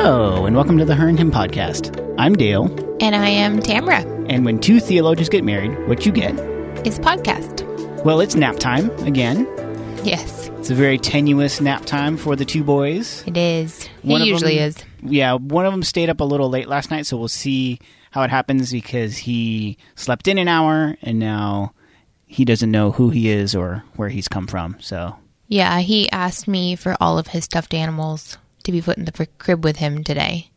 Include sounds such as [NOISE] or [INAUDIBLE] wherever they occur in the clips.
Hello, and welcome to the Her and Hymn podcast. I'm Dale, And I am Tamra. and when two theologians get married, what you get? Is podcast. Well, it's nap time again. Yes, It's a very tenuous nap time for the two boys. it is. One of usually them- is. Yeah, one of them stayed up a little late last night, so we'll see how it happens because he slept in an hour and now he doesn't know who he is or where he's come from. So, Yeah, he asked me for all of his stuffed animals to be put in the crib with him today.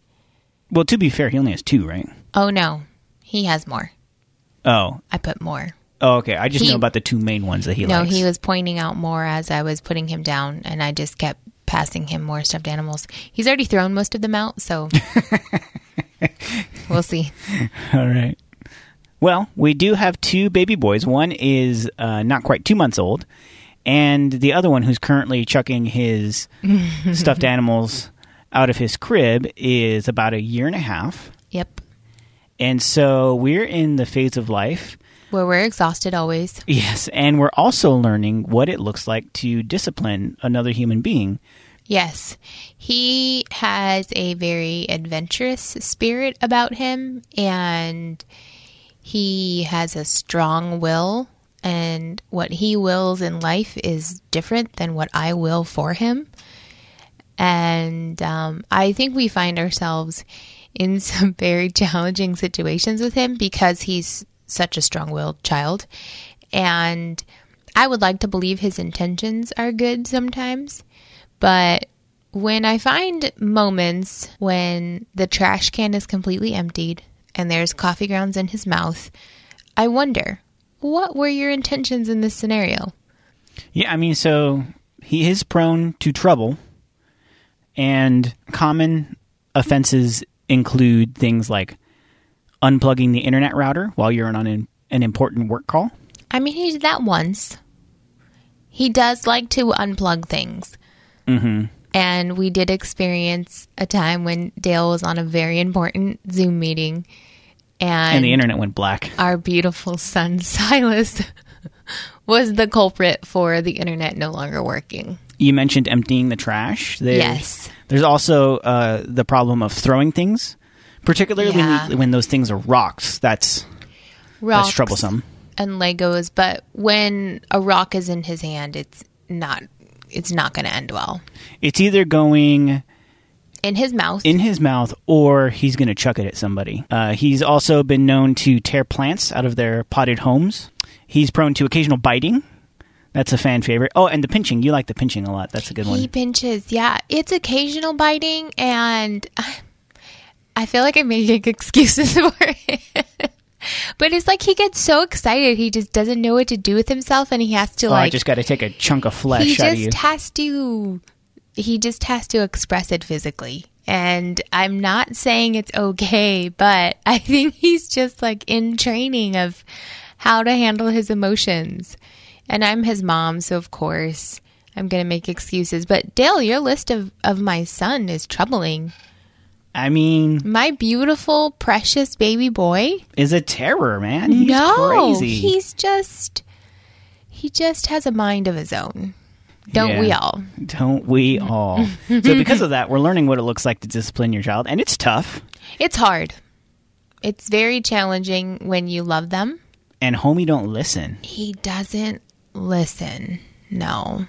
well, to be fair, he only has two, right? Oh no, he has more. Oh, I put more. oh, okay. I just He- know about the two main ones that he no, likes. he was pointing out more as I was putting him down, and I just kept passing him more stuffed animals. He's already thrown most of them out, so [LAUGHS] we'll see. All right. Well, we do have two baby boys. One is uh, not quite two months old, and the other one, who's currently chucking his [LAUGHS] stuffed animals out of his crib, is about a year and a half. Yep. And so we're in the phase of life. Where we're exhausted always. Yes, and we're also learning what it looks like to discipline another human being. Yes. He has a very adventurous spirit about him and he has a strong will and what he wills in life is different than what I will for him. And um, I think we find ourselves in [LAUGHS] some very challenging situations with him because he's such a strong willed child. And I would like to believe his intentions are good sometimes. But when I find moments when the trash can is completely emptied and there's coffee grounds in his mouth, I wonder, what were your intentions in this scenario? Yeah, I mean, so he is prone to trouble, and common offenses include things like unplugging the internet router while you're on an, an important work call. I mean, he did that once. He does like to unplug things. Mm-hmm. And we did experience a time when Dale was on a very important Zoom meeting and, And the internet went black. our beautiful son [LAUGHS] Silas was the culprit for the internet no longer working. You mentioned emptying the trash. There's, Yes. There's also uh, the problem of throwing things, particularly Yeah. when, when those things are rocks. That's Rocks that's troublesome. and Legos, but when a rock is in his hand, it's not it's not going to end well. It's either going In his mouth, in his mouth or he's going to chuck it at somebody. Uh, he's also been known to tear plants out of their potted homes. He's prone to occasional biting. That's a fan favorite. Oh, and the pinching. You like the pinching a lot. That's a good one. he pinches. Yeah, it's occasional biting, and I, feel like I'm making excuses [LAUGHS] for it. But it's like he gets so excited, he just doesn't know what to do with himself, and he has to Oh, I just got to take a chunk of flesh he out of you. just has to he just has to express it physically. And i'm not saying it's okay but [LAUGHS] i think he's just like in training of how to handle his emotions. And i'm his mom so of course i'm going to make excuses. But dale your list of, of my son is troubling. I mean, my beautiful precious baby boy is a terror, man. He's no crazy. he's just he just has a mind of his own don't we all Don't we [LAUGHS] all? so because of that, we're learning what it looks like to discipline your child, and it's tough. It's hard. It's very challenging when you love them. And homie don't listen. He doesn't listen. No.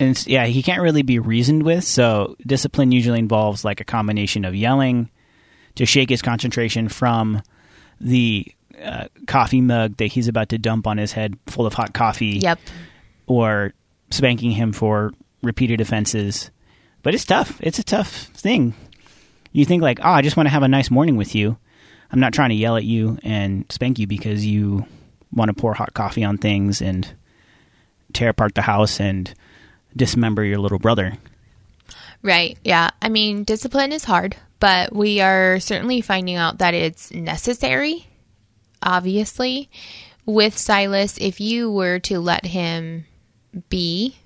And yeah, he can't really be reasoned with. So discipline usually involves like a combination of yelling to shake his concentration from the uh, coffee mug that he's about to dump on his head full of hot coffee, Yep. or spanking him for repeated offenses. But it's tough. It's a tough thing. You think like, oh, I just want to have a nice morning with you. I'm not trying to yell at you and spank you because you want to pour hot coffee on things and tear apart the house and dismember your little brother. Right. Yeah. I mean, discipline is hard, but we are certainly finding out that it's necessary. Obviously, with Silas, if you were to let him be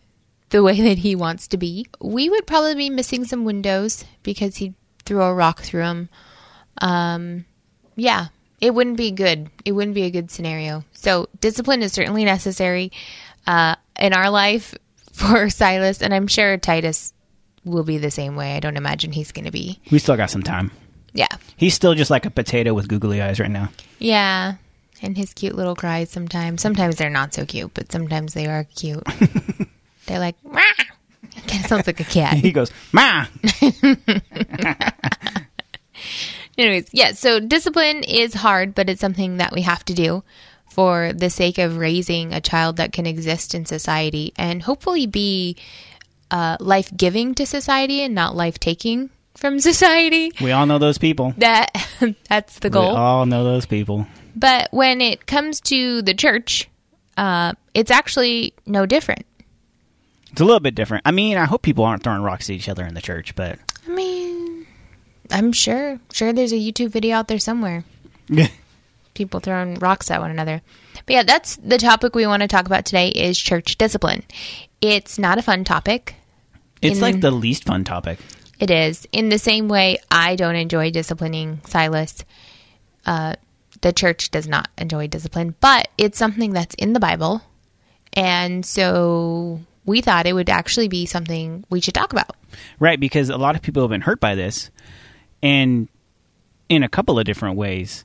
the way that he wants to be, we would probably be missing some windows because he'd throw a rock through them. Um, yeah, it wouldn't be good. It wouldn't be a good scenario. So discipline is certainly necessary uh, in our life [LAUGHS] for Silas, and I'm sure Titus will be the same way. I don't imagine he's going to be. We still got some time. Yeah. He's still just like a potato with googly eyes right now. Yeah. And his cute little cries sometimes. Sometimes they're not so cute, but sometimes they are cute. [LAUGHS] they're like, Rah! It kind of sounds like a cat. He goes, Ma! [LAUGHS] Anyways, yeah, so discipline is hard, but it's something that we have to do for the sake of raising a child that can exist in society and hopefully be uh, life giving to society and not life taking from [LAUGHS] society. We all know those people. That that's the goal. We all know those people. But when it comes to the church, uh, it's actually no different. It's a little bit different. I mean, I hope people aren't throwing rocks at each other in the church, but I mean, I'm sure, sure, there's a YouTube video out there somewhere. [LAUGHS] people throwing rocks at one another. But yeah, that's the topic we want to talk about today is church discipline. It's not a fun topic. it's In- like the least fun topic. It is. In the same way I don't enjoy disciplining Silas, uh, the church does not enjoy discipline, but it's something that's in the Bible. And so we thought it would actually be something we should talk about. Right, because a lot of people have been hurt by this, and in a couple of different ways.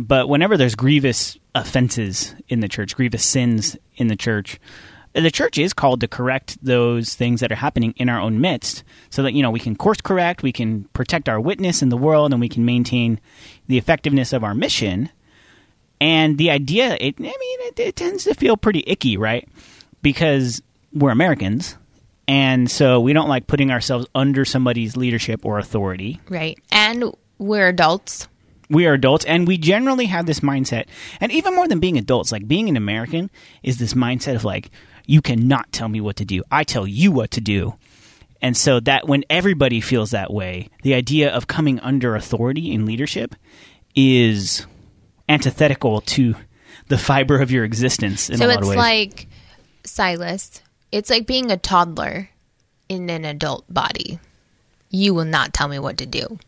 But whenever there's grievous offenses in the church, grievous sins in the church, the church is called to correct those things that are happening in our own midst so that, you know, we can course correct, we can protect our witness in the world, and we can maintain the effectiveness of our mission. And the idea, it, I mean, it, it tends to feel pretty icky, right? Because we're Americans, and so we don't like putting ourselves under somebody's leadership or authority. Right. And we're adults. We are adults, and we generally have this mindset. And even more than being adults, like being an American is this mindset of like, you cannot tell me what to do. I tell you what to do. And so that when everybody feels that way, the idea of coming under authority in leadership is antithetical to the fiber of your existence in so a lot it's of ways. like Silas. It's like being a toddler in an adult body. You will not tell me what to do.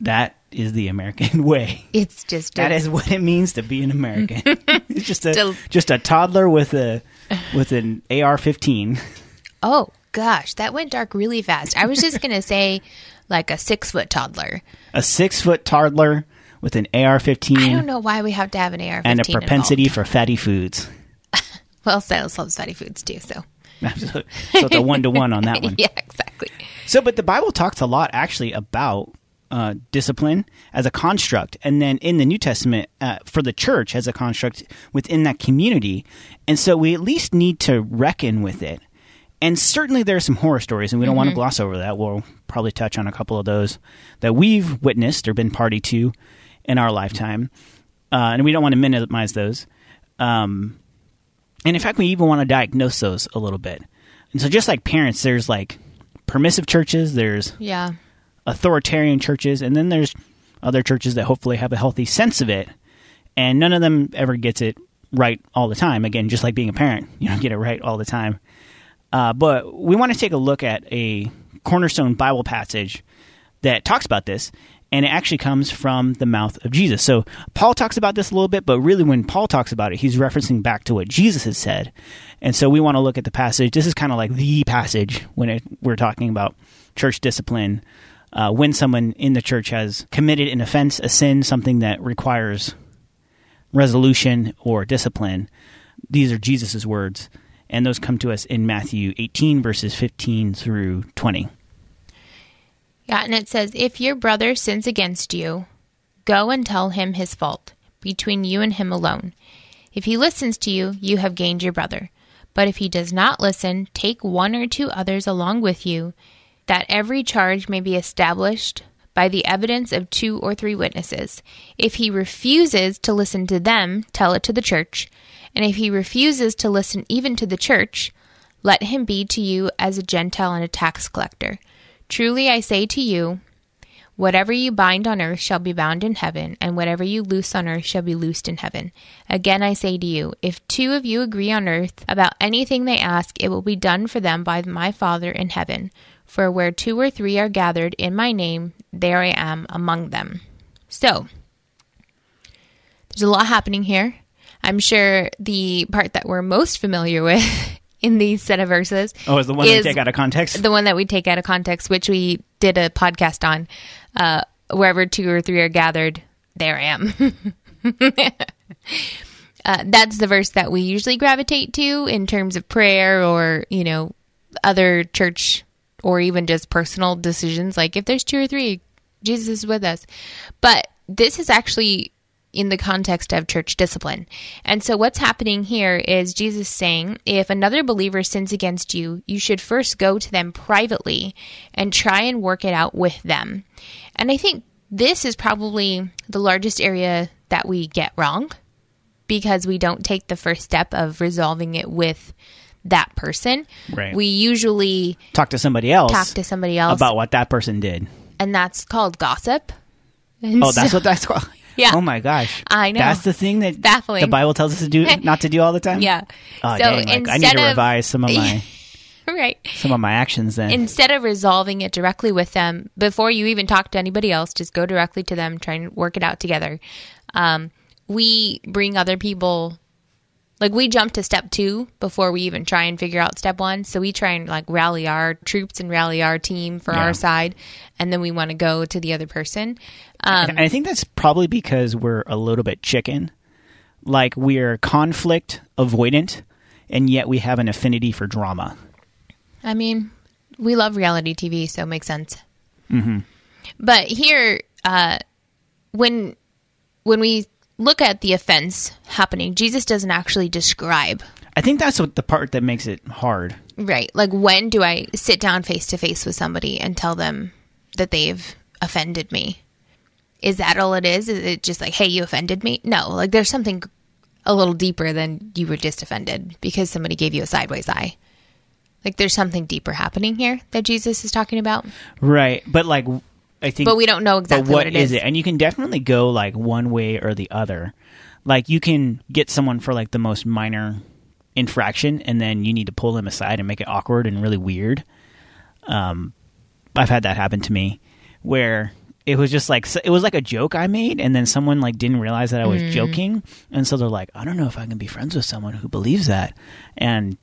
that is the American [LAUGHS] way. It's just a- That is what it means to be an American. [LAUGHS] it's just a just a toddler with a with an AR-15. Oh gosh, that went dark really fast. I was just gonna say like a six foot toddler. a six foot toddler with an AR-15 I don't know why we have to have an AR-15 and a propensity for fatty foods. [LAUGHS] Well, Silas loves fatty foods too, so [LAUGHS] so it's a one to one on that one. [LAUGHS] yeah, exactly. So, but the Bible talks a lot actually about uh, discipline as a construct, and then in the New Testament uh, for the church as a construct within that community. And so we at least need to reckon with it. And certainly there are some horror stories, and we don't want to gloss over that. We'll probably touch on a couple of those that we've witnessed or been party to in our lifetime, uh, and we don't want to minimize those. Um, and in fact, we even want to diagnose those a little bit. And so, just like parents, there's like permissive churches, there's Yeah. Authoritarian churches, and then there's other churches that hopefully have a healthy sense of it. And none of them ever gets it right all the time. Again, just like being a parent, you don't get it right all the time. Uh, but we want to take a look at a cornerstone Bible passage that talks about this, and it actually comes from the mouth of Jesus. So Paul talks about this a little bit, but really, when Paul talks about it, he's referencing back to what Jesus has said. And so we want to look at the passage. This is kind of like the passage when it, we're talking about church discipline. Uh, when someone in the church has committed an offense, a sin, something that requires resolution or discipline, these are Jesus' words. And those come to us in Matthew 18, verses 15 through 20. Yeah, and it says, If your brother sins against you, go and tell him his fault, between you and him alone. If he listens to you, you have gained your brother. But if he does not listen, take one or two others along with you, that every charge may be established by the evidence of two or three witnesses. If he refuses to listen to them, tell it to the church. And if he refuses to listen even to the church, let him be to you as a Gentile and a tax collector. Truly I say to you, whatever you bind on earth shall be bound in heaven, and whatever you loose on earth shall be loosed in heaven. Again I say to you, if two of you agree on earth about anything they ask, it will be done for them by my Father in heaven. For where two or three are gathered in my name, there I am among them. So, there's a lot happening here. I'm sure the part that we're most familiar with [LAUGHS] in these set of verses. Oh, is the one is take out of context? the one that we take out of context, which we did a podcast on. Uh, wherever two or three are gathered, there I am. [LAUGHS] uh, that's the verse that we usually gravitate to in terms of prayer or, you know, other church or even just personal decisions. Like if there's two or three, Jesus is with us. But this is actually in the context of church discipline. And so what's happening here is Jesus saying, if another believer sins against you, you should first go to them privately and try and work it out with them. And I think this is probably the largest area that we get wrong because we don't take the first step of resolving it with that person. Right. We usually Talk to somebody else talk to somebody else about what that person did. and that's called gossip. And Oh, that's so- what that's called. [LAUGHS] Yeah. Oh my gosh. I know. That's the thing that Baffling. the Bible tells us to do, [LAUGHS] not to do all the time. Yeah. Oh, so dang, like, I need instead to of revise some of my [LAUGHS] right. some of my actions then. Instead of resolving it directly with them before you even talk to anybody else, just go directly to them, try and work it out together. Um, we bring other people, like we jump to step two before we even try and figure out step one. So we try and like rally our troops and rally our team for Yeah. our side, and then we want to go to the other person. Um, and I think that's probably because we're a little bit chicken. Like we're conflict avoidant and yet we have an affinity for drama. I mean, we love reality TV, so it makes sense. Mm-hmm. But here, uh, when when we look at the offense happening, Jesus doesn't actually describe I think that's what the part that makes it hard. right. Like when do I sit down face to face with somebody and tell them that they've offended me? Is that all it is? Is it just like, hey, you offended me? No, like there's something a little deeper than you were just offended because somebody gave you a sideways eye. Like there's something deeper happening here that Jesus is talking about. Right. But like I think But we don't know exactly but what what it is is. it? And you can definitely go like one way or the other. Like you can get someone for like the most minor infraction and then you need to pull them aside and make it awkward and really weird. Um I've had that happen to me where it was just like it was like a joke I made and then someone like didn't realize that I was joking and so they're like I don't know if I can be friends with someone who believes that and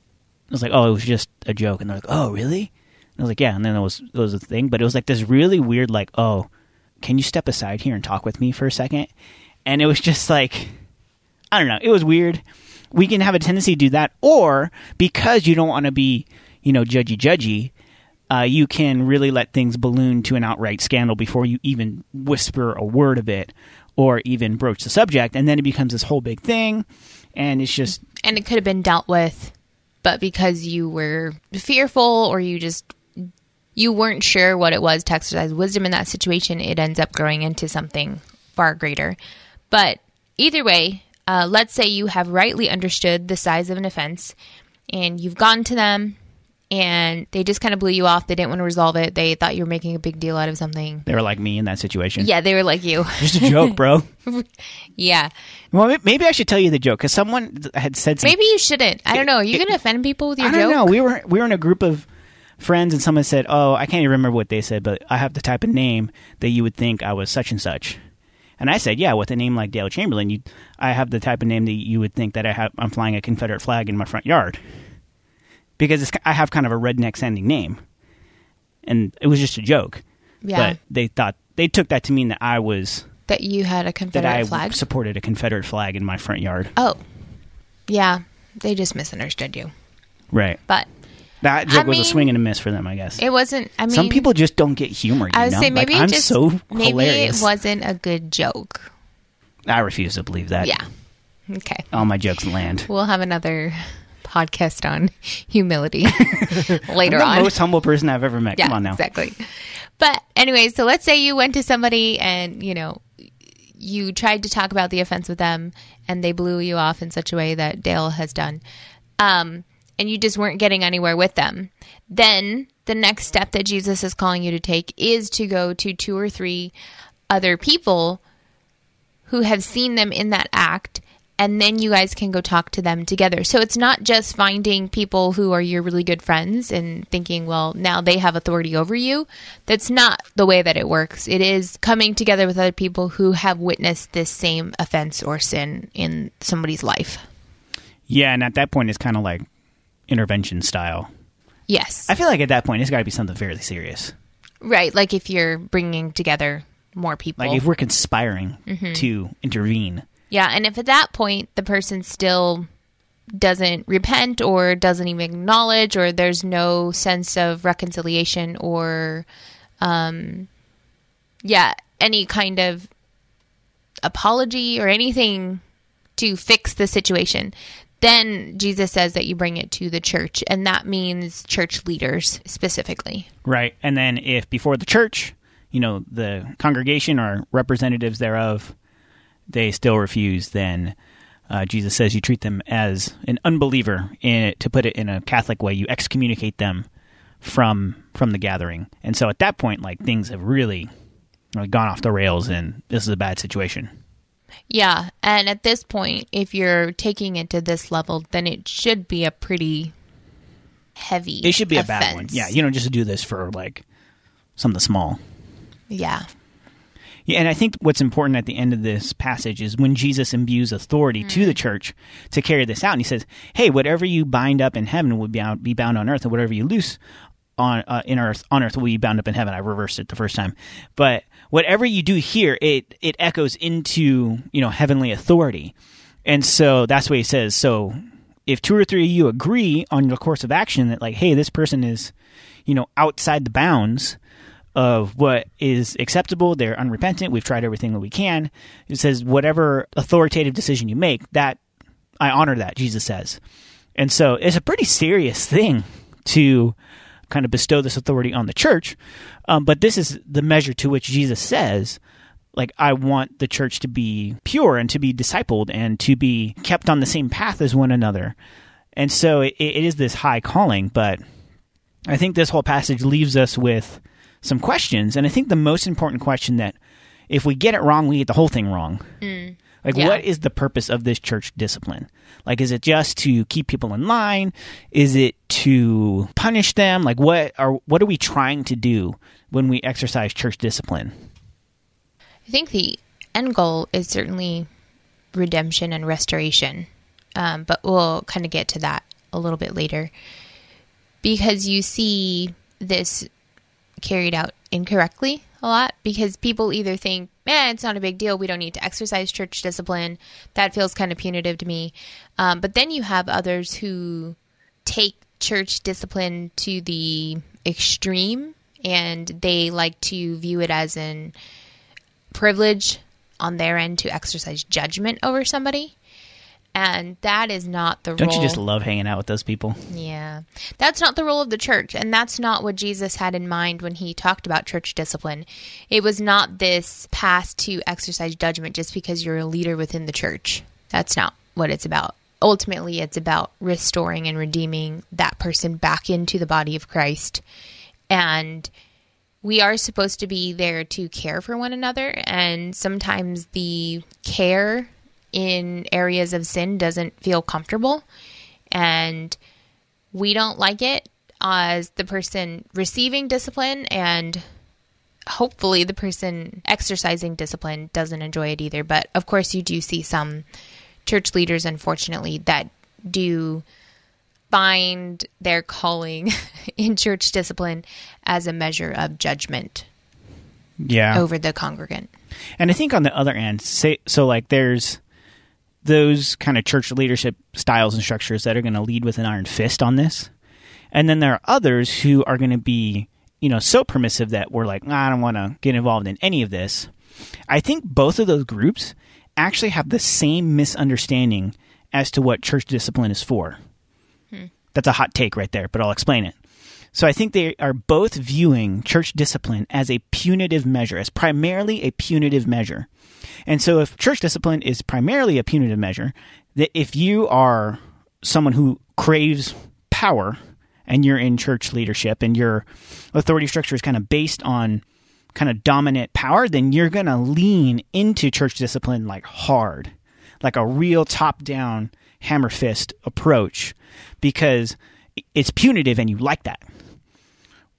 I was like oh it was just a joke and they're like oh really I was like yeah and then it was it was a thing. But it was like this really weird like oh can you step aside here and talk with me for a second? And it was just like I don't know. It was weird. We can have a tendency to do that. Or because you don't want to be you know judgy judgy uh, you can really let things balloon to an outright scandal before you even whisper a word of it or even broach the subject. And then it becomes this whole big thing. And it's just and it could have been dealt with, but because you were fearful or you just you weren't sure what it was to exercise wisdom in that situation, it ends up growing into something far greater. But either way, uh, let's say you have rightly understood the size of an offense, and you've gone to them, and they just kind of blew you off. They didn't want to resolve it. They thought you were making a big deal out of something. they were like me in that situation Yeah, they were like you. [LAUGHS] just a joke bro [LAUGHS] yeah, well maybe i should tell you the joke because someone had said something maybe you shouldn't. I don't know. Are you going to offend people with your I don't joke? know. We were we were in a group of friends, and someone said, "Oh, I can't even remember what they said, but I have the type of name that you would think I was such and such." And I said, "Yeah, with a name like Dale Chamberlain, you, I have the type of name that you would think that I have. I'm flying a Confederate flag in my front yard because it's, I have kind of a redneck sounding name." And it was just a joke, Yeah. but they thought they took that to mean that I was that you had a Confederate that I flag. supported a Confederate flag in my front yard. Oh, yeah. They just misunderstood you. Right. But That joke I was a swing and a miss for them, I guess. it wasn't. I mean, Some people just don't get humor. You I would know? say maybe like, it I'm just so maybe hilarious. it wasn't a good joke. I refuse to believe that. Yeah. Okay. All my jokes land. We'll have another podcast on humility [LAUGHS] later on. most humble person I've ever met. yeah, Come on now. exactly. But anyway, so let's say you went to somebody and you know you tried to talk about the offense with them, and they blew you off in such a way that Dale has done, um, and you just weren't getting anywhere with them. Then the next step that Jesus is calling you to take is to go to two or three other people who have seen them in that act and then you guys can go talk to them together. So it's not just finding people who are your really good friends and thinking, well, now they have authority over you. That's not the way that it works. It is coming together with other people who have witnessed this same offense or sin in somebody's life. Yeah, and at that point, it's kind of like intervention style. Yes. I feel like at that point it's got to be something fairly serious. right. Like if you're bringing together more people. Like if we're conspiring to intervene. yeah. And if at that point the person still doesn't repent or doesn't even acknowledge or there's no sense of reconciliation or, um, yeah, any kind of apology or anything to fix the situation, then Jesus says that you bring it to the church. And that means church leaders specifically. Right. And then if before the church, you know, the congregation or representatives thereof, they still refuse, then uh, Jesus says you treat them as an unbeliever. In, to put it in a Catholic way, you excommunicate them from from the gathering. And so at that point, like things have really like, gone off the rails, and this is a bad situation. Yeah. And at this point, if you're taking it to this level, then it should be a pretty heavy It should be a bad one. Yeah, you don't just do this for like something small. Yeah. Yeah, and I think what's important at the end of this passage is when Jesus imbues authority to Mm. the church to carry this out, and he says, "Hey, whatever you bind up in heaven will be bound, be bound on earth, and whatever you loose on uh, in earth on earth will be bound up in heaven." I reversed it the first time, but whatever you do here, it it echoes into you know heavenly authority, and so that's what he says. So if two or three of you agree on your course of action that like, hey, this person is you know outside the bounds of what is acceptable. They're unrepentant. We've tried everything that we can. It says, whatever authoritative decision you make, that I honor that, Jesus says. And so it's a pretty serious thing to kind of bestow this authority on the church. Um, but this is the measure to which Jesus says, like, I want the church to be pure and to be discipled and to be kept on the same path as one another. And so it, it is this high calling, but I think this whole passage leaves us with some questions. And I think the most important question that if we get it wrong, we get the whole thing wrong. Like, Yeah. what is the purpose of this church discipline? Like, is it just to keep people in line? Is it to punish them? Like, what are what are we trying to do when we exercise church discipline? I think the end goal is certainly redemption and restoration, um, but we'll kind of get to that a little bit later because you see this carried out incorrectly a lot because people either think, man, it's not a big deal. We don't need to exercise church discipline. That feels kind of punitive to me. Um, but then you have others who take church discipline to the extreme and they like to view it as an privilege on their end to exercise judgment over somebody. And that is not the Don't role. you just love hanging out with those people? Yeah. That's not the role of the church. And that's not what Jesus had in mind when he talked about church discipline. It was not this path to exercise judgment just because you're a leader within the church. That's not what it's about. Ultimately, it's about restoring and redeeming that person back into the body of Christ. And we are supposed to be there to care for one another. And sometimes the care in areas of sin doesn't feel comfortable. And we don't like it as the person receiving discipline and hopefully the person exercising discipline doesn't enjoy it either but of course you do see some church leaders unfortunately that do find their calling [LAUGHS] in church discipline as a measure of judgment Yeah. over the congregant And I think on the other end, say so like there's those kind of church leadership styles and structures that are going to lead with an iron fist on this. And then there are others who are going to be, you know, so permissive that we're like, nah, I don't want to get involved in any of this. I think both of those groups actually have the same misunderstanding as to what church discipline is for. Hmm. That's a hot take right there, but I'll explain it. So I think they are both viewing church discipline as a punitive measure, as primarily a punitive measure. And so if church discipline is primarily a punitive measure, that if you are someone who craves power and you're in church leadership and your authority structure is kind of based on kind of dominant power, then you're going to lean into church discipline like hard, like a real top down hammer fist approach because it's punitive and you like that.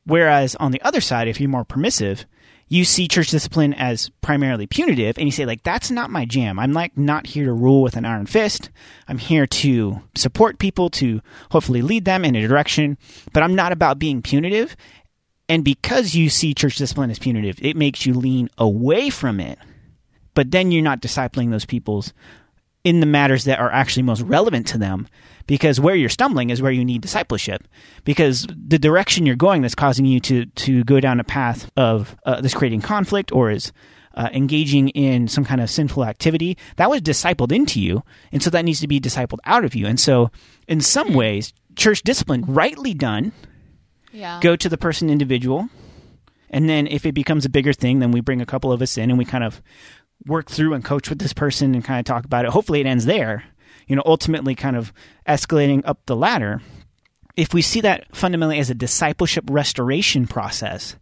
Whereas on the other side, if you're more permissive, you see church discipline as primarily punitive and you say like that's not my jam. I'm like not here to rule with an iron fist. I'm here to support people to hopefully lead them in a direction but i'm not about being punitive. And because you see church discipline as punitive it makes you lean away from it. But then you're not discipling those people's in the matters that are actually most relevant to them because where you're stumbling is where you need discipleship. Because the direction you're going that's causing you to to go down a path of uh, this creating conflict or is uh, engaging in some kind of sinful activity that was discipled into you. And so that needs to be discipled out of you. And so in some ways church discipline rightly done Yeah. go to the person individual. And then if it becomes a bigger thing then we bring a couple of us in and we kind of work through and coach with this person and kind of talk about it. Hopefully it ends there you know ultimately kind of escalating up the ladder if we see that fundamentally as a discipleship restoration process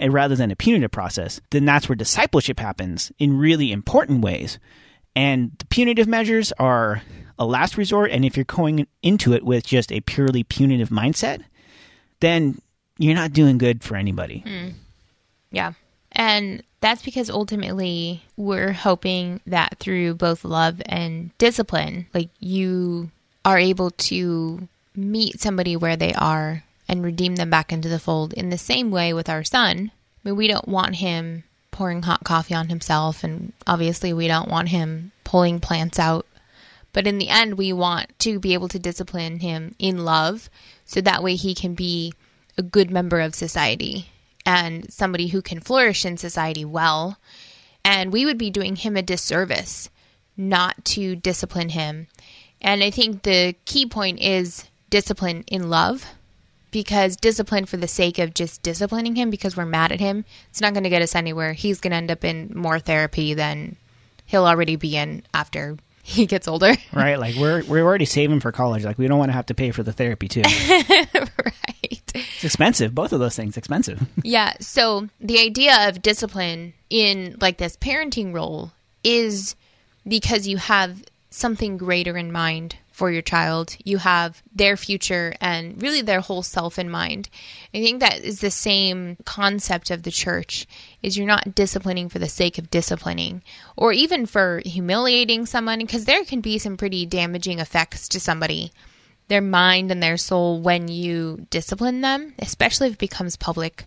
eh, rather than a punitive process then that's where discipleship happens in really important ways and the punitive measures are a last resort and if you're going into it with just a purely punitive mindset then you're not doing good for anybody. Yeah. And that's because ultimately we're hoping that through both love and discipline, like you are able to meet somebody where they are and redeem them back into the fold in the same way with our son. I mean, we don't want him pouring hot coffee on himself, and obviously, we don't want him pulling plants out. But in the end, we want to be able to discipline him in love so that way he can be a good member of society and somebody who can flourish in society well. And we would be doing him a disservice not to discipline him. And I think the key point is discipline in love because discipline for the sake of just disciplining him because we're mad at him, it's not going to get us anywhere. He's going to end up in more therapy than he'll already be in after [LAUGHS] he gets older. [LAUGHS] Right? Like we're we're already saving for college. Like we don't want to have to pay for the therapy too. [LAUGHS] right. It's expensive. Both of those things expensive. Yeah. So the idea of discipline in like this parenting role is because you have something greater in mind for your child. You have their future and really their whole self in mind. I think that is the same concept of the church is you're not disciplining for the sake of disciplining or even for humiliating someone because there can be some pretty damaging effects to somebody their mind and their soul when you discipline them, especially if it becomes public.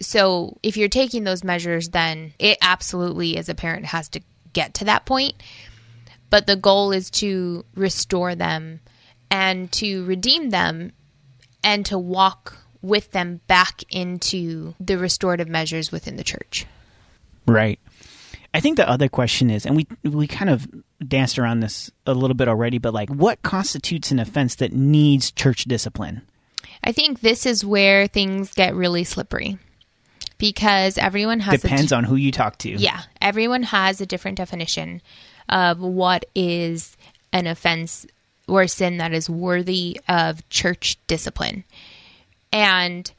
So, if you're taking those measures, then it absolutely, as a parent, has to get to that point. But the goal is to restore them and to redeem them and to walk with them back into the restorative measures within the church. Right. I think the other question is, and we we kind of danced around this a little bit already, but like, what constitutes an offense that needs church discipline? I think this is where things get really slippery because everyone has Depends on who you talk to. Yeah, everyone has a different definition of what is an offense or a sin that is worthy of church discipline. And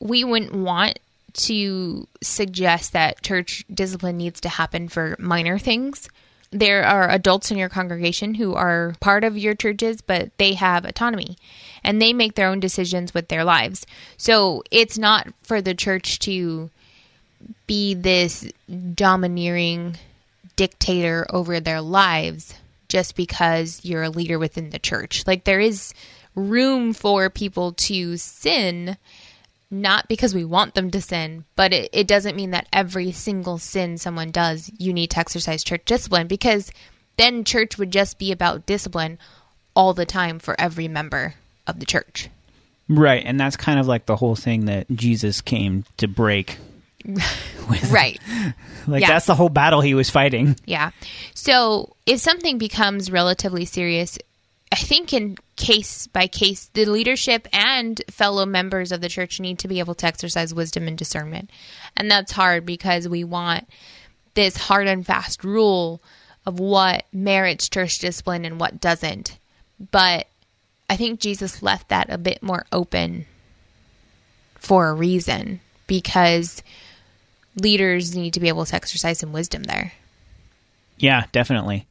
we wouldn't want to suggest that church discipline needs to happen for minor things. There are adults in your congregation who are part of your churches, but they have autonomy and they make their own decisions with their lives. So it's not for the church to be this domineering dictator over their lives just because you're a leader within the church. Like there is room for people to sin, not because we want them to sin, but it, it doesn't mean that every single sin someone does, you need to exercise church discipline because then church would just be about discipline all the time for every member of the church. Right, and that's kind of like the whole thing that Jesus came to break. [LAUGHS] Right. [LAUGHS] Like Yeah. that's the whole battle he was fighting. Yeah. So if something becomes relatively serious, I think in case by case, the leadership and fellow members of the church need to be able to exercise wisdom and discernment. And that's hard because we want this hard and fast rule of what merits church discipline and what doesn't. But I think Jesus left that a bit more open for a reason because leaders need to be able to exercise some wisdom there. Yeah, definitely.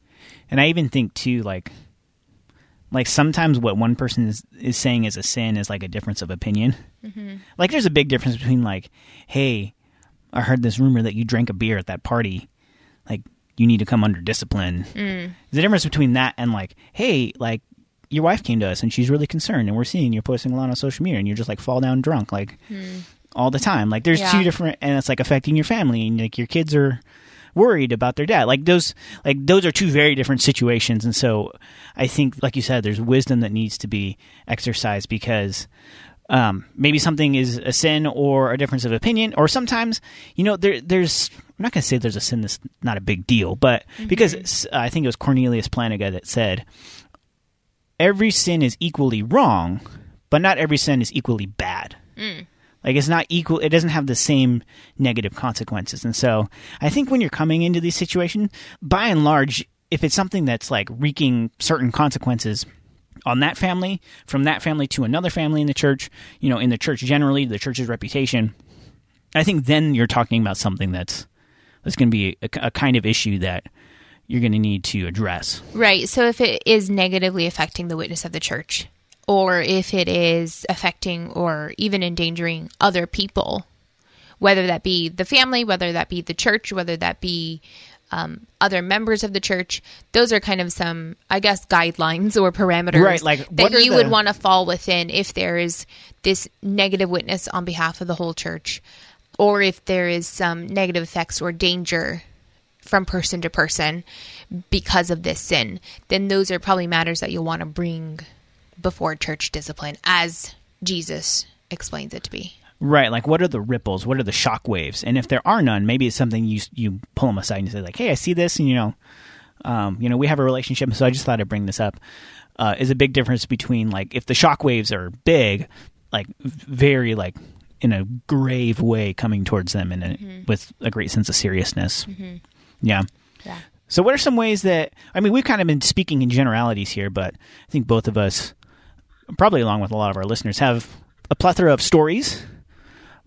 And I even think too, like, like sometimes what one person is, is saying is a sin is like a difference of opinion. Like, there's a big difference between like, hey, I heard this rumor that you drank a beer at that party. Like, you need to come under discipline. Mm. The difference between that and like, hey, like your wife came to us and she's really concerned, and we're seeing you're posting a lot on social media, and you're just like fall down drunk, like mm. All the time. Like, there's yeah. two different, and it's like affecting your family, and like your kids are worried about their dad. Like those, like those are two very different situations, and so I think, like you said, there's wisdom that needs to be exercised because um, maybe something is a sin or a difference of opinion, or sometimes, you know, there, there's, I'm not going to say there's a sin that's not a big deal, but mm-hmm. because uh, I think it was Cornelius Plantinga that said, every sin is equally wrong, but not every sin is equally bad. Mm. Like it's not equal, it doesn't have the same negative consequences. And so I think when you're coming into these situations, by and large, if it's something that's like wreaking certain consequences, on that family, from that family to another family in the church, you know, in the church generally, the church's reputation. I think then you're talking about something that's that's going to be a, a kind of issue that you're going to need to address. Right. So if it is negatively affecting the witness of the church, or if it is affecting or even endangering other people, whether that be the family, whether that be the church, whether that be um, other members of the church. Those are kind of some, I guess, guidelines or parameters right, like, that you the... would want to fall within if there is this negative witness on behalf of the whole church, or if there is some negative effects or danger from person to person because of this sin. Then those are probably matters that you'll want to bring before church discipline, as Jesus explains it to be. Right, like what are the ripples? What are the shock waves? And if there are none, maybe it's something you you pull them aside and say like, "Hey, I see this," and you know, um, you know, we have a relationship, so I just thought I'd bring this up. Uh, is a big difference between like if the shock waves are big, like very like in a grave way coming towards them and mm-hmm. with a great sense of seriousness. Mm-hmm. Yeah. Yeah. So, what are some ways that I mean, we've kind of been speaking in generalities here, but I think both of us, probably along with a lot of our listeners, have a plethora of stories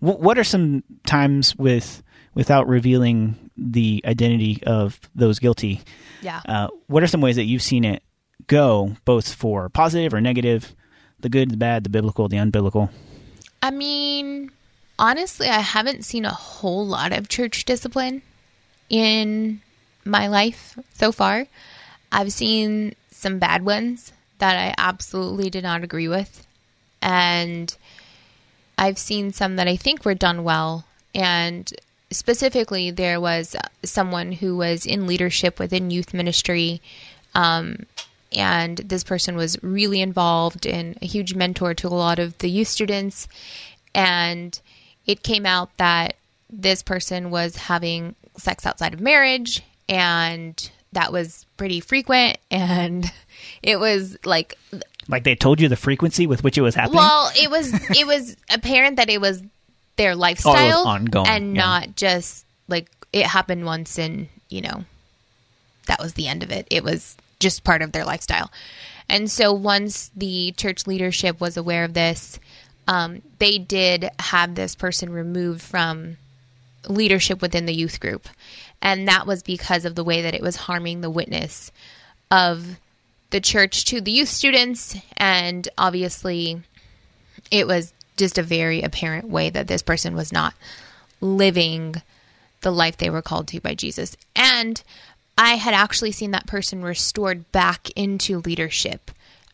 what are some times with without revealing the identity of those guilty? Yeah. Uh, what are some ways that you've seen it go, both for positive or negative, the good, the bad, the biblical, the unbiblical? I mean, honestly, I haven't seen a whole lot of church discipline in my life so far. I've seen some bad ones that I absolutely did not agree with. And I've seen some that I think were done well. And specifically, there was someone who was in leadership within youth ministry. Um, and this person was really involved and a huge mentor to a lot of the youth students. And it came out that this person was having sex outside of marriage, and that was pretty frequent. [LAUGHS] And it was like like they told you the frequency with which it was happening. Well, it was it was [LAUGHS] apparent that it was their lifestyle, oh, ongoing, and yeah. not just like it happened once and you know that was the end of it. It was just part of their lifestyle. And so once the church leadership was aware of this, um, they did have this person removed from leadership within the youth group. And that was because of the way that it was harming the witness of the church to the youth students. And obviously, it was just a very apparent way that this person was not living the life they were called to by Jesus. And I had actually seen that person restored back into leadership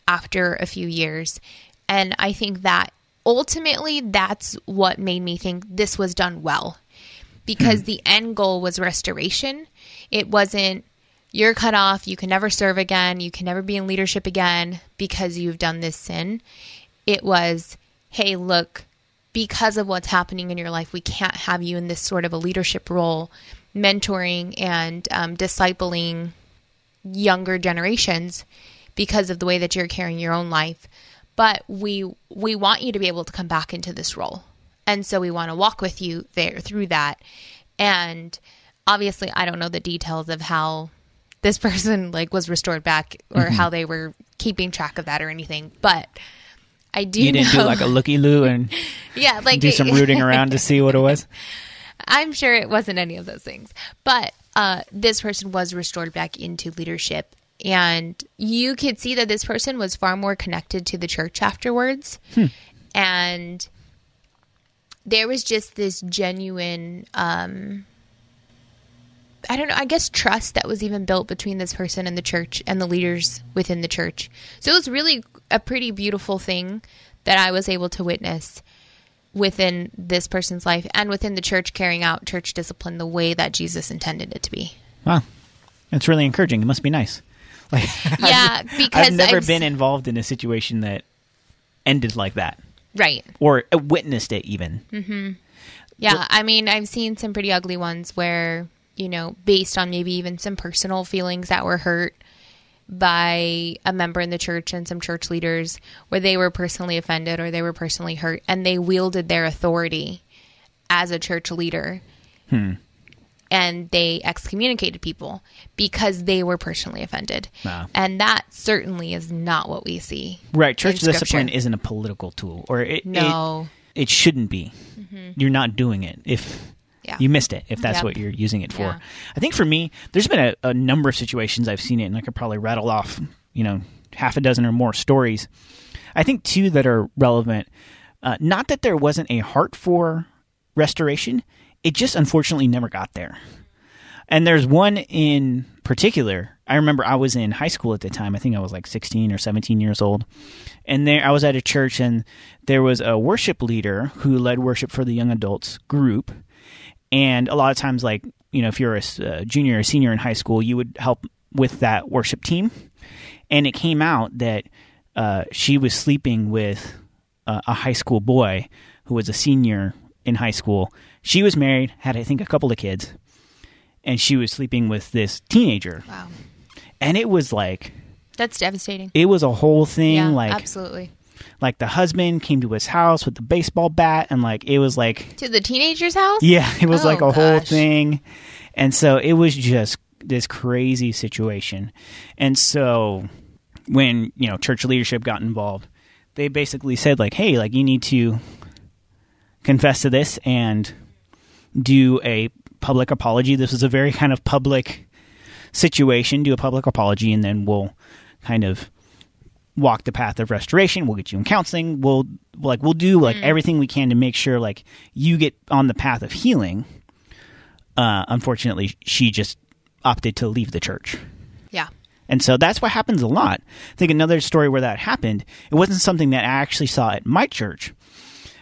after a few years. And I think that ultimately that's what made me think this was done well because mm. the end goal was restoration. It wasn't you're cut off. You can never serve again. You can never be in leadership again because you've done this sin. It was, hey, look, because of what's happening in your life, we can't have you in this sort of a leadership role, mentoring and um, discipling younger generations because of the way that you're carrying your own life. But we we want you to be able to come back into this role, and so we want to walk with you there through that. And obviously, I don't know the details of how this person like was restored back or mm-hmm. how they were keeping track of that or anything. But I do. You didn't know, do like a looky loo and [LAUGHS] yeah, like do some rooting around to see what it was. [LAUGHS] I'm sure it wasn't any of those things, but uh, this person was restored back into leadership, and you could see that this person was far more connected to the church afterwards, hmm. and there was just this genuine um I don't know, I guess trust that was even built between this person and the church and the leaders within the church. So it was really a pretty beautiful thing that I was able to witness within this person's life and within the church carrying out church discipline the way that Jesus intended it to be. Wow, that's really encouraging. It must be nice. [LAUGHS] Like, Yeah, because I've never I've been involved in a situation that ended like that, Right. or uh, witnessed it even. Mm-hmm. Yeah, I mean, I've seen some pretty ugly ones where, you know, based on maybe even some personal feelings that were hurt by a member in the church and some church leaders where they were personally offended or they were personally hurt and they wielded their authority as a church leader. And they excommunicated people because they were personally offended. Wow. And that certainly is not what we see. Right, church discipline isn't a political tool, or it No. Mm-hmm. it, it shouldn't be. You're not doing it if Yeah. you missed it. If that's Yep. what you're using it for, Yeah. I think for me, there's been a, a number of situations I've seen it, and I could probably rattle off, you know, half a dozen or more stories. I think two that are relevant. Uh, not that there wasn't a heart for restoration, it just unfortunately never got there. And there's one in particular. I remember I was in high school at the time. I think I was like 16 or 17 years old. And there I was at a church and there was a worship leader who led worship for the young adults group. And a lot of times like, you know, if you're a junior or senior in high school, you would help with that worship team. And it came out that uh, she was sleeping with uh, a high school boy who was a senior in high school. She was married, had I think a couple of kids, and she was sleeping with this teenager. Wow. And it was like That's devastating. it was a whole thing. yeah, like absolutely. Like the husband came to his house with the baseball bat, and like it was like To the teenager's house? yeah, it was Oh, like a whole thing. And so it was just this crazy situation. And so when, you know, church leadership got involved, they basically said like, "Hey, like you need to confess to this and do a public apology. This was a very kind of public situation. Do a public apology and then we'll kind of walk the path of restoration. We'll get you in counseling. We'll like we'll do like everything we can to make sure like you get on the path of healing. Uh, unfortunately, she just opted to leave the church. Yeah. And so that's what happens a lot. I think another story where that happened, it wasn't something that I actually saw at my church,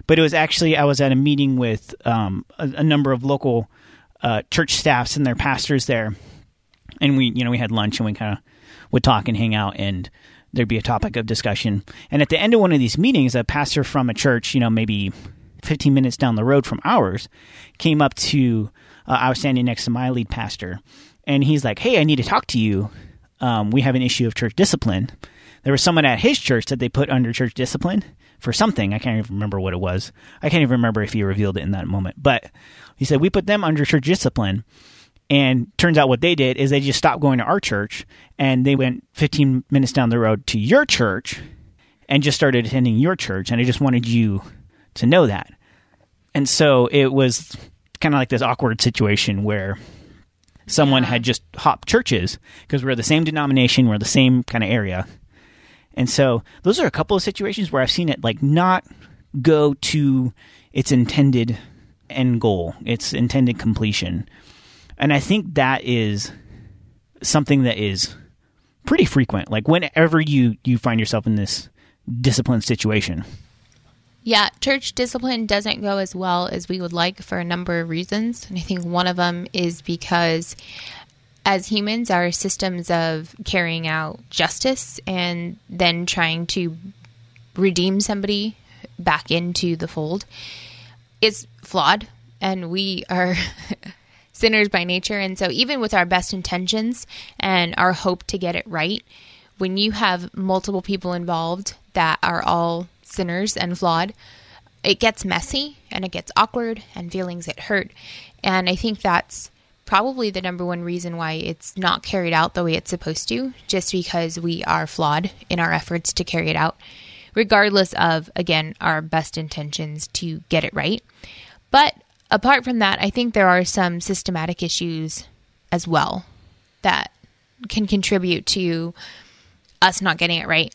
but it was actually, I was at a meeting with um, a, a number of local uh, church staffs and their pastors there. And we, you know, we had lunch and we kind of would talk and hang out and there'd be a topic of discussion. And at the end of one of these meetings, a pastor from a church, you know, maybe 15 minutes down the road from ours, came up to, uh, I was standing next to my lead pastor, and he's like, Hey, I need to talk to you. Um, we have an issue of church discipline. There was someone at his church that they put under church discipline for something. I can't even remember what it was. I can't even remember if he revealed it in that moment. But he said, We put them under church discipline. And turns out what they did is they just stopped going to our church and they went 15 minutes down the road to your church and just started attending your church. And I just wanted you to know that. And so it was kind of like this awkward situation where someone Yeah. had just hopped churches because we're the same denomination, we're the same kind of area. And so those are a couple of situations where I've seen it like not go to its intended end goal, its intended completion. And I think that is something that is pretty frequent. Like whenever you you find yourself in this discipline situation. Yeah, church discipline doesn't go as well as we would like for a number of reasons. And I think one of them is because as humans, our systems of carrying out justice and then trying to redeem somebody back into the fold is flawed. And we are [LAUGHS] sinners by nature. And so, even with our best intentions and our hope to get it right, when you have multiple people involved that are all sinners and flawed, it gets messy and it gets awkward and feelings get hurt. And I think that's probably the number one reason why it's not carried out the way it's supposed to, just because we are flawed in our efforts to carry it out, regardless of, again, our best intentions to get it right. But apart from that, I think there are some systematic issues as well that can contribute to us not getting it right.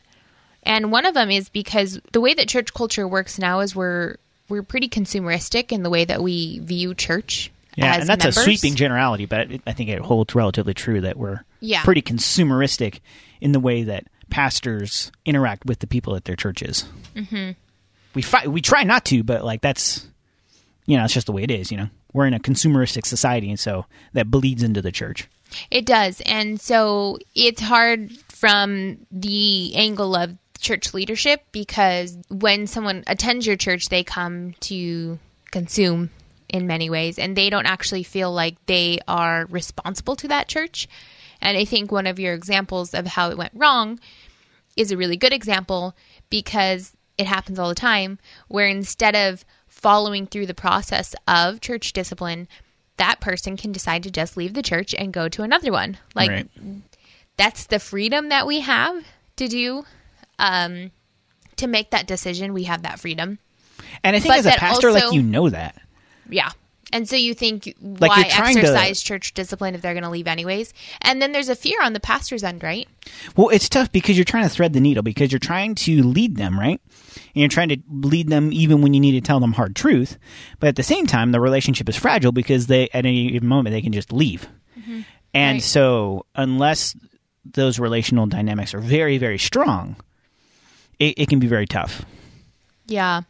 And one of them is because the way that church culture works now is we're we're pretty consumeristic in the way that we view church. Yeah, and that's members. a sweeping generality, but I think it holds relatively true that we're Yeah. pretty consumeristic in the way that pastors interact with the people at their churches. Mm-hmm. We fi- we try not to, but like that's you know it's just the way it is. You know, we're in a consumeristic society, and so that bleeds into the church. It does. And so it's hard from the angle of church leadership because when someone attends your church, they come to consume in many ways and they don't actually feel like they are responsible to that church. And I think one of your examples of how it went wrong is a really good example because it happens all the time where instead of following through the process of church discipline, that person can decide to just leave the church and go to another one. Like right. that's the freedom that we have to do um to make that decision. We have that freedom. And I think But as a pastor, like you know that. Yeah. And so you think why you're to- exercise church discipline if they're going to leave anyways? And then there's a fear on the pastor's end, right? Well, it's tough because you're trying to thread the needle because you're trying to lead them, right? And you're trying to lead them even when you need to tell them hard truth. But at the same time, the relationship is fragile because they at any given moment they can just leave. Mm-hmm. And Right. so, unless those relational dynamics are very, very strong, it, it can be very tough. Yeah.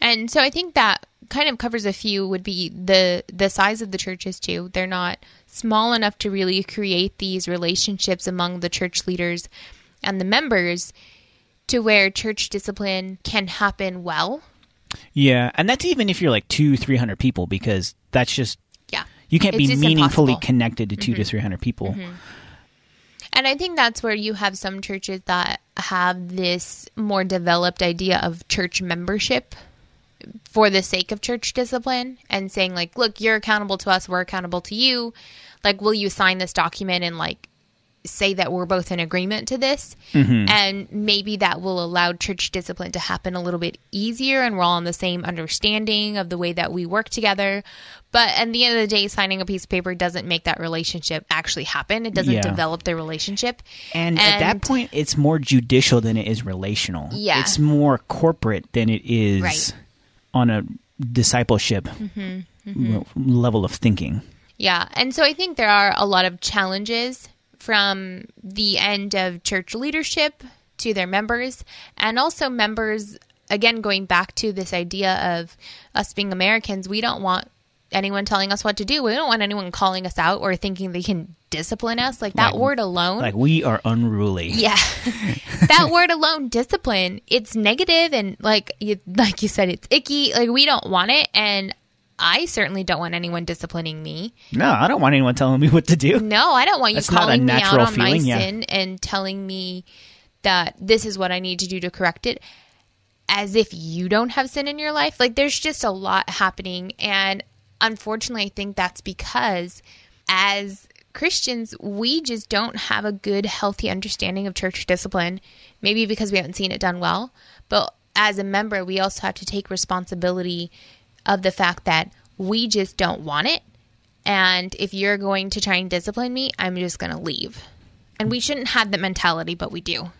And so I think that kind of covers a few would be the the size of the churches too. They're not small enough to really create these relationships among the church leaders and the members to where church discipline can happen well. Yeah, and that's even if you're like two, three hundred people, because that's just Yeah. you can't It's be meaningfully impossible. Mm-hmm. connected to 2 to three hundred people. And I think that's where you have some churches that have this more developed idea of church membership for the sake of church discipline and saying like, look, you're accountable to us, we're accountable to you. Like, will you sign this document and like say that we're both in agreement to this? And maybe that will allow church discipline to happen a little bit easier and we're all on the same understanding of the way that we work together. But at the end of the day, signing a piece of paper doesn't make that relationship actually happen. It doesn't Yeah. develop the relationship. And, at that point, it's more judicial than it is relational. Yeah. It's more corporate than it is Right. Mm-hmm. on a discipleship le- level of thinking. Yeah. And so I think there are a lot of challenges from the end of church leadership to their members and also members again going back to this idea of us being Americans, we don't want anyone telling us what to do. We don't want anyone calling us out or thinking they can discipline us. Like that Like- word alone. Like, we are unruly. Yeah. [LAUGHS] that word alone, discipline, it's negative and like you like you said, it's icky. Like we don't want it and I certainly don't want anyone disciplining me. No, I don't want anyone telling me what to do. No, I don't want you That's calling me out on my yeah. sin and telling me that this is what I need to do to correct it as if you don't have sin in your life. Like there's just a lot happening and unfortunately I think that's because as Christians, we just don't have a good healthy understanding of church discipline, maybe because we haven't seen it done well, but as a member, we also have to take responsibility of the fact that we just don't want it and if you're going to try and discipline me, I'm just going to leave. And we shouldn't have that mentality, but we do.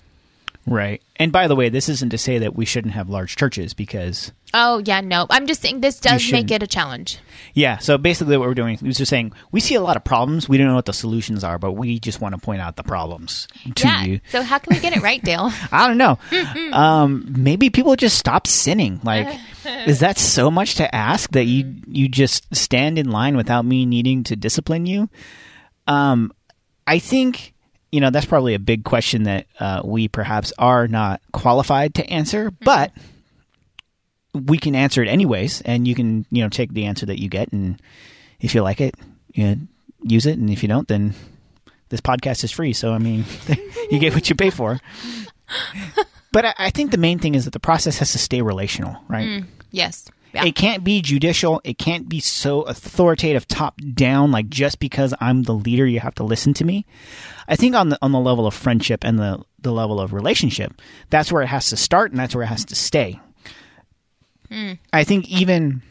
Right. And by the way, this isn't to say that we shouldn't have large churches because Oh, yeah, no. I'm just saying this does make it a challenge. Yeah, so basically what we're doing is just saying we see a lot of problems. We don't know what the solutions are, but we just want to point out the problems to yeah. you. So how can we get it right, Dale? [LAUGHS] I don't know. um, maybe people just stop sinning. Like, [LAUGHS] is that so much to ask that you you just stand in line without me needing to discipline you? Um, I think you know that's probably a big question that uh, we perhaps are not qualified to answer, but we can answer it anyways, and you can you know take the answer that you get, and if you like it, you know, use it, and if you don't, then this podcast is free. So I mean, [LAUGHS] you get what you pay for. But I, I think the main thing is that the process has to stay relational, right? Mm, yes. Yeah. It can't be judicial. It can't be so authoritative, top down. Like just because I'm the leader, you have to listen to me. I think on the on the level of friendship and the the level of relationship, that's where it has to start, and that's where it has to stay. Mm. I think even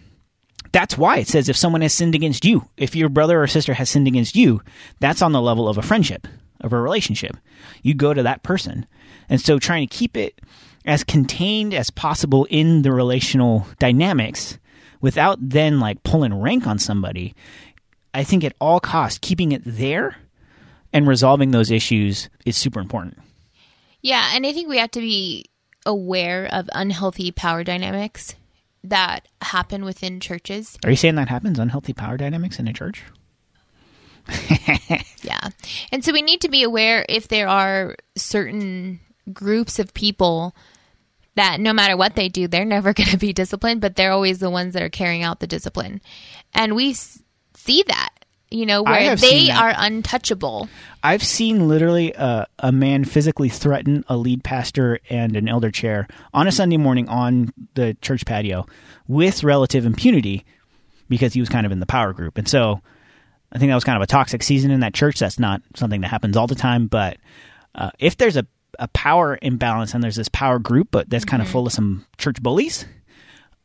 that's why it says if someone has sinned against you, if your brother or sister has sinned against you, that's on the level of a friendship, of a relationship. You go to that person. And so trying to keep it as contained as possible in the relational dynamics without then like pulling rank on somebody. I think at all costs, keeping it there and resolving those issues is super important. Yeah, and I think we have to be aware of unhealthy power dynamics that happen within churches. Are you saying that happens unhealthy power dynamics in a church? [LAUGHS] Yeah. And so we need to be aware if there are certain groups of people that no matter what they do, they're never [LAUGHS] going to be disciplined, but they're always the ones that are carrying out the discipline. And we s- see that, you know, where they are untouchable. I've seen literally a, a man physically threaten a lead pastor and an elder chair on a Sunday morning on the church patio with relative impunity because he was kind of in the power group. And so I think that was kind of a toxic season in that church. That's not something that happens all the time. But uh, if there's a, a power imbalance and there's this power group, but that's kind of full of some church bullies,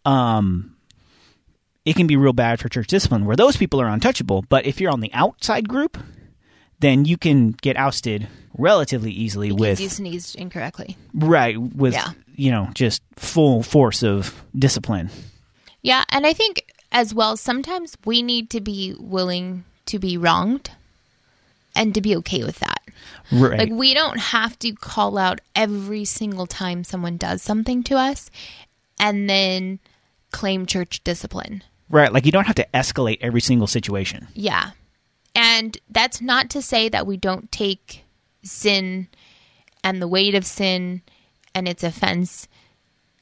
um, it can be real bad for church discipline where those people are untouchable. But if you're on the outside group, then you can get ousted relatively easily Because with you sneezed incorrectly. right with Yeah. you know just full force of discipline. Yeah, and I think as well, sometimes we need to be willing to be wronged and to be okay with that. Right. Like, we don't have to call out every single time someone does something to us and then claim church discipline. Right. Like you don't have to escalate every single situation. Yeah. And that's not to say that we don't take sin and the weight of sin and its offense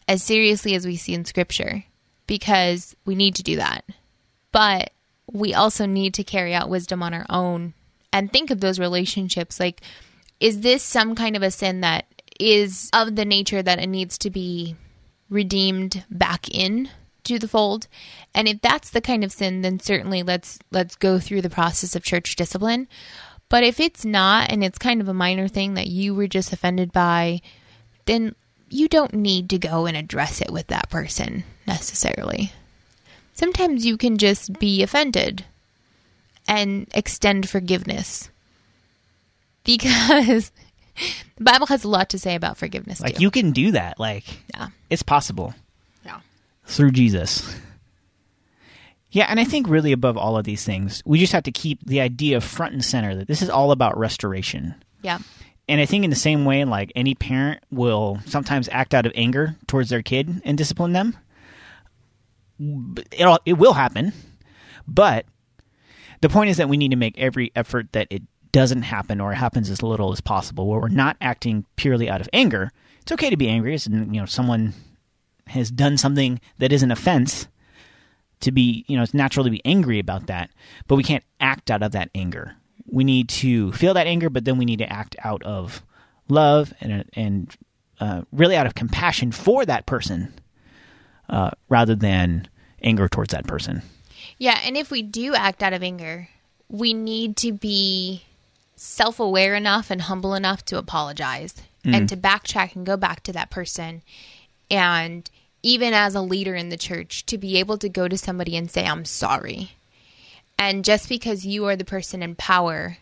as seriously as we see in scripture because we need to do that. But we also need to carry out wisdom on our own and think of those relationships like is this some kind of a sin that is of the nature that it needs to be redeemed back in to the fold. And if that's the kind of sin then certainly let's let's go through the process of church discipline. But if it's not and it's kind of a minor thing that you were just offended by then you don't need to go and address it with that person necessarily. Sometimes you can just be offended and extend forgiveness. Because [LAUGHS] the bible has a lot to say about forgiveness Like too. you can do that. Like yeah. it's possible through Jesus. Yeah, and I think really above all of these things, we just have to keep the idea front and center that this is all about restoration. yeah And I think in the same way, like any parent will sometimes act out of anger towards their kid and discipline them. It'll, it will happen, but the point is that we need to make every effort that it doesn't happen or it happens as little as possible. Where we're not acting purely out of anger. It's okay to be angry. It's, you know, someone has done something that is an offense. To be, you know, it's natural to be angry about that, but we can't act out of that anger. We need to feel that anger, but then we need to act out of love and and uh, really out of compassion for that person, uh, rather than anger towards that person. Yeah, and if we do act out of anger, we need to be self aware enough and humble enough to apologize and to backtrack and go back to that person. And even as a leader in the church, to be able to go to somebody and say, I'm sorry. And just because you are the person in power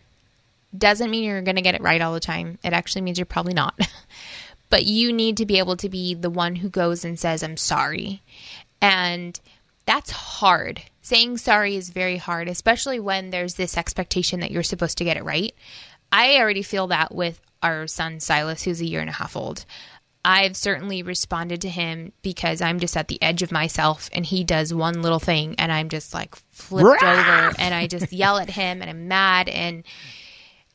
doesn't mean you're going to get it right all the time. It actually means you're probably not. [LAUGHS] but you need to be able to be the one who goes and says, I'm sorry. And that's hard. Saying sorry is very hard, especially when there's this expectation that you're supposed to get it right. I already feel that with our son Silas, who's a year and a half old. I've certainly responded to him because I'm just at the edge of myself and he does one little thing and I'm just like flipped over and I just yell at him and I'm mad and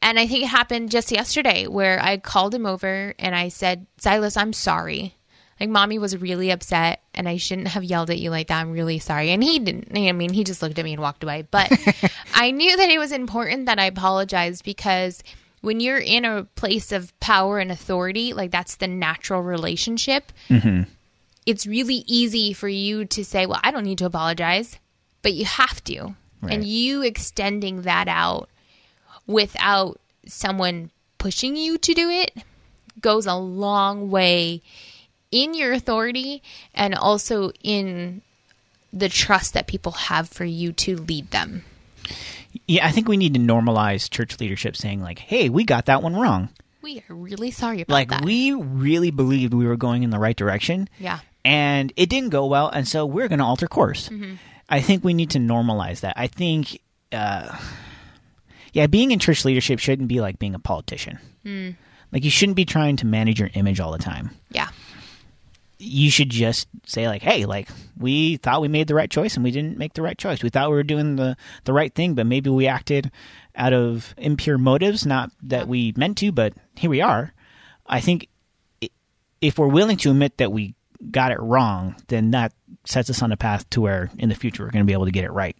and I think it happened just yesterday where I called him over and I said, Silas, I'm sorry. Like, mommy was really upset and I shouldn't have yelled at you like that. I'm really sorry. And he didn't, I mean, he just looked at me and walked away. But [LAUGHS] I knew that it was important that I apologized because when you're in a place of power and authority, like that's the natural relationship, mm-hmm. it's really easy for you to say, well, I don't need to apologize, but you have to. Right. And you extending that out without someone pushing you to do it goes a long way in your authority and also in the trust that people have for you to lead them. Yeah, I think we need to normalize church leadership saying like, "Hey, we got that one wrong." We are really sorry about like that. Like we really believed we were going in the right direction yeah. and it didn't go well and so we're going to alter course i think we need to normalize that i think uh, yeah being in church leadership shouldn't be like being a politician like you shouldn't be trying to manage your image all the time Yeah. You should just say like hey like we thought we made the right choice and we didn't make the right choice. We thought we were doing the the right thing but maybe we acted out of impure motives not that we meant to but here we are. I think if we're willing to admit that we got it wrong then that sets us on a path to where in the future we're going to be able to get it right.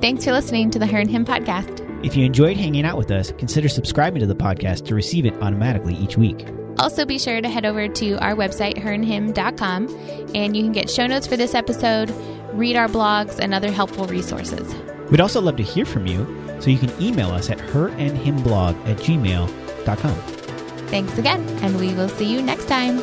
Thanks for listening to the Her and Hymn podcast. if you enjoyed hanging out with us consider subscribing to the podcast to receive it automatically each week Also, be sure to head over to our website, herandhymn.com, and you can get show notes for this episode, read our blogs, and other helpful resources. we'd also love to hear from you so you can email us at herandhymnblog at gmail.com Thanks again, and we will see you next time.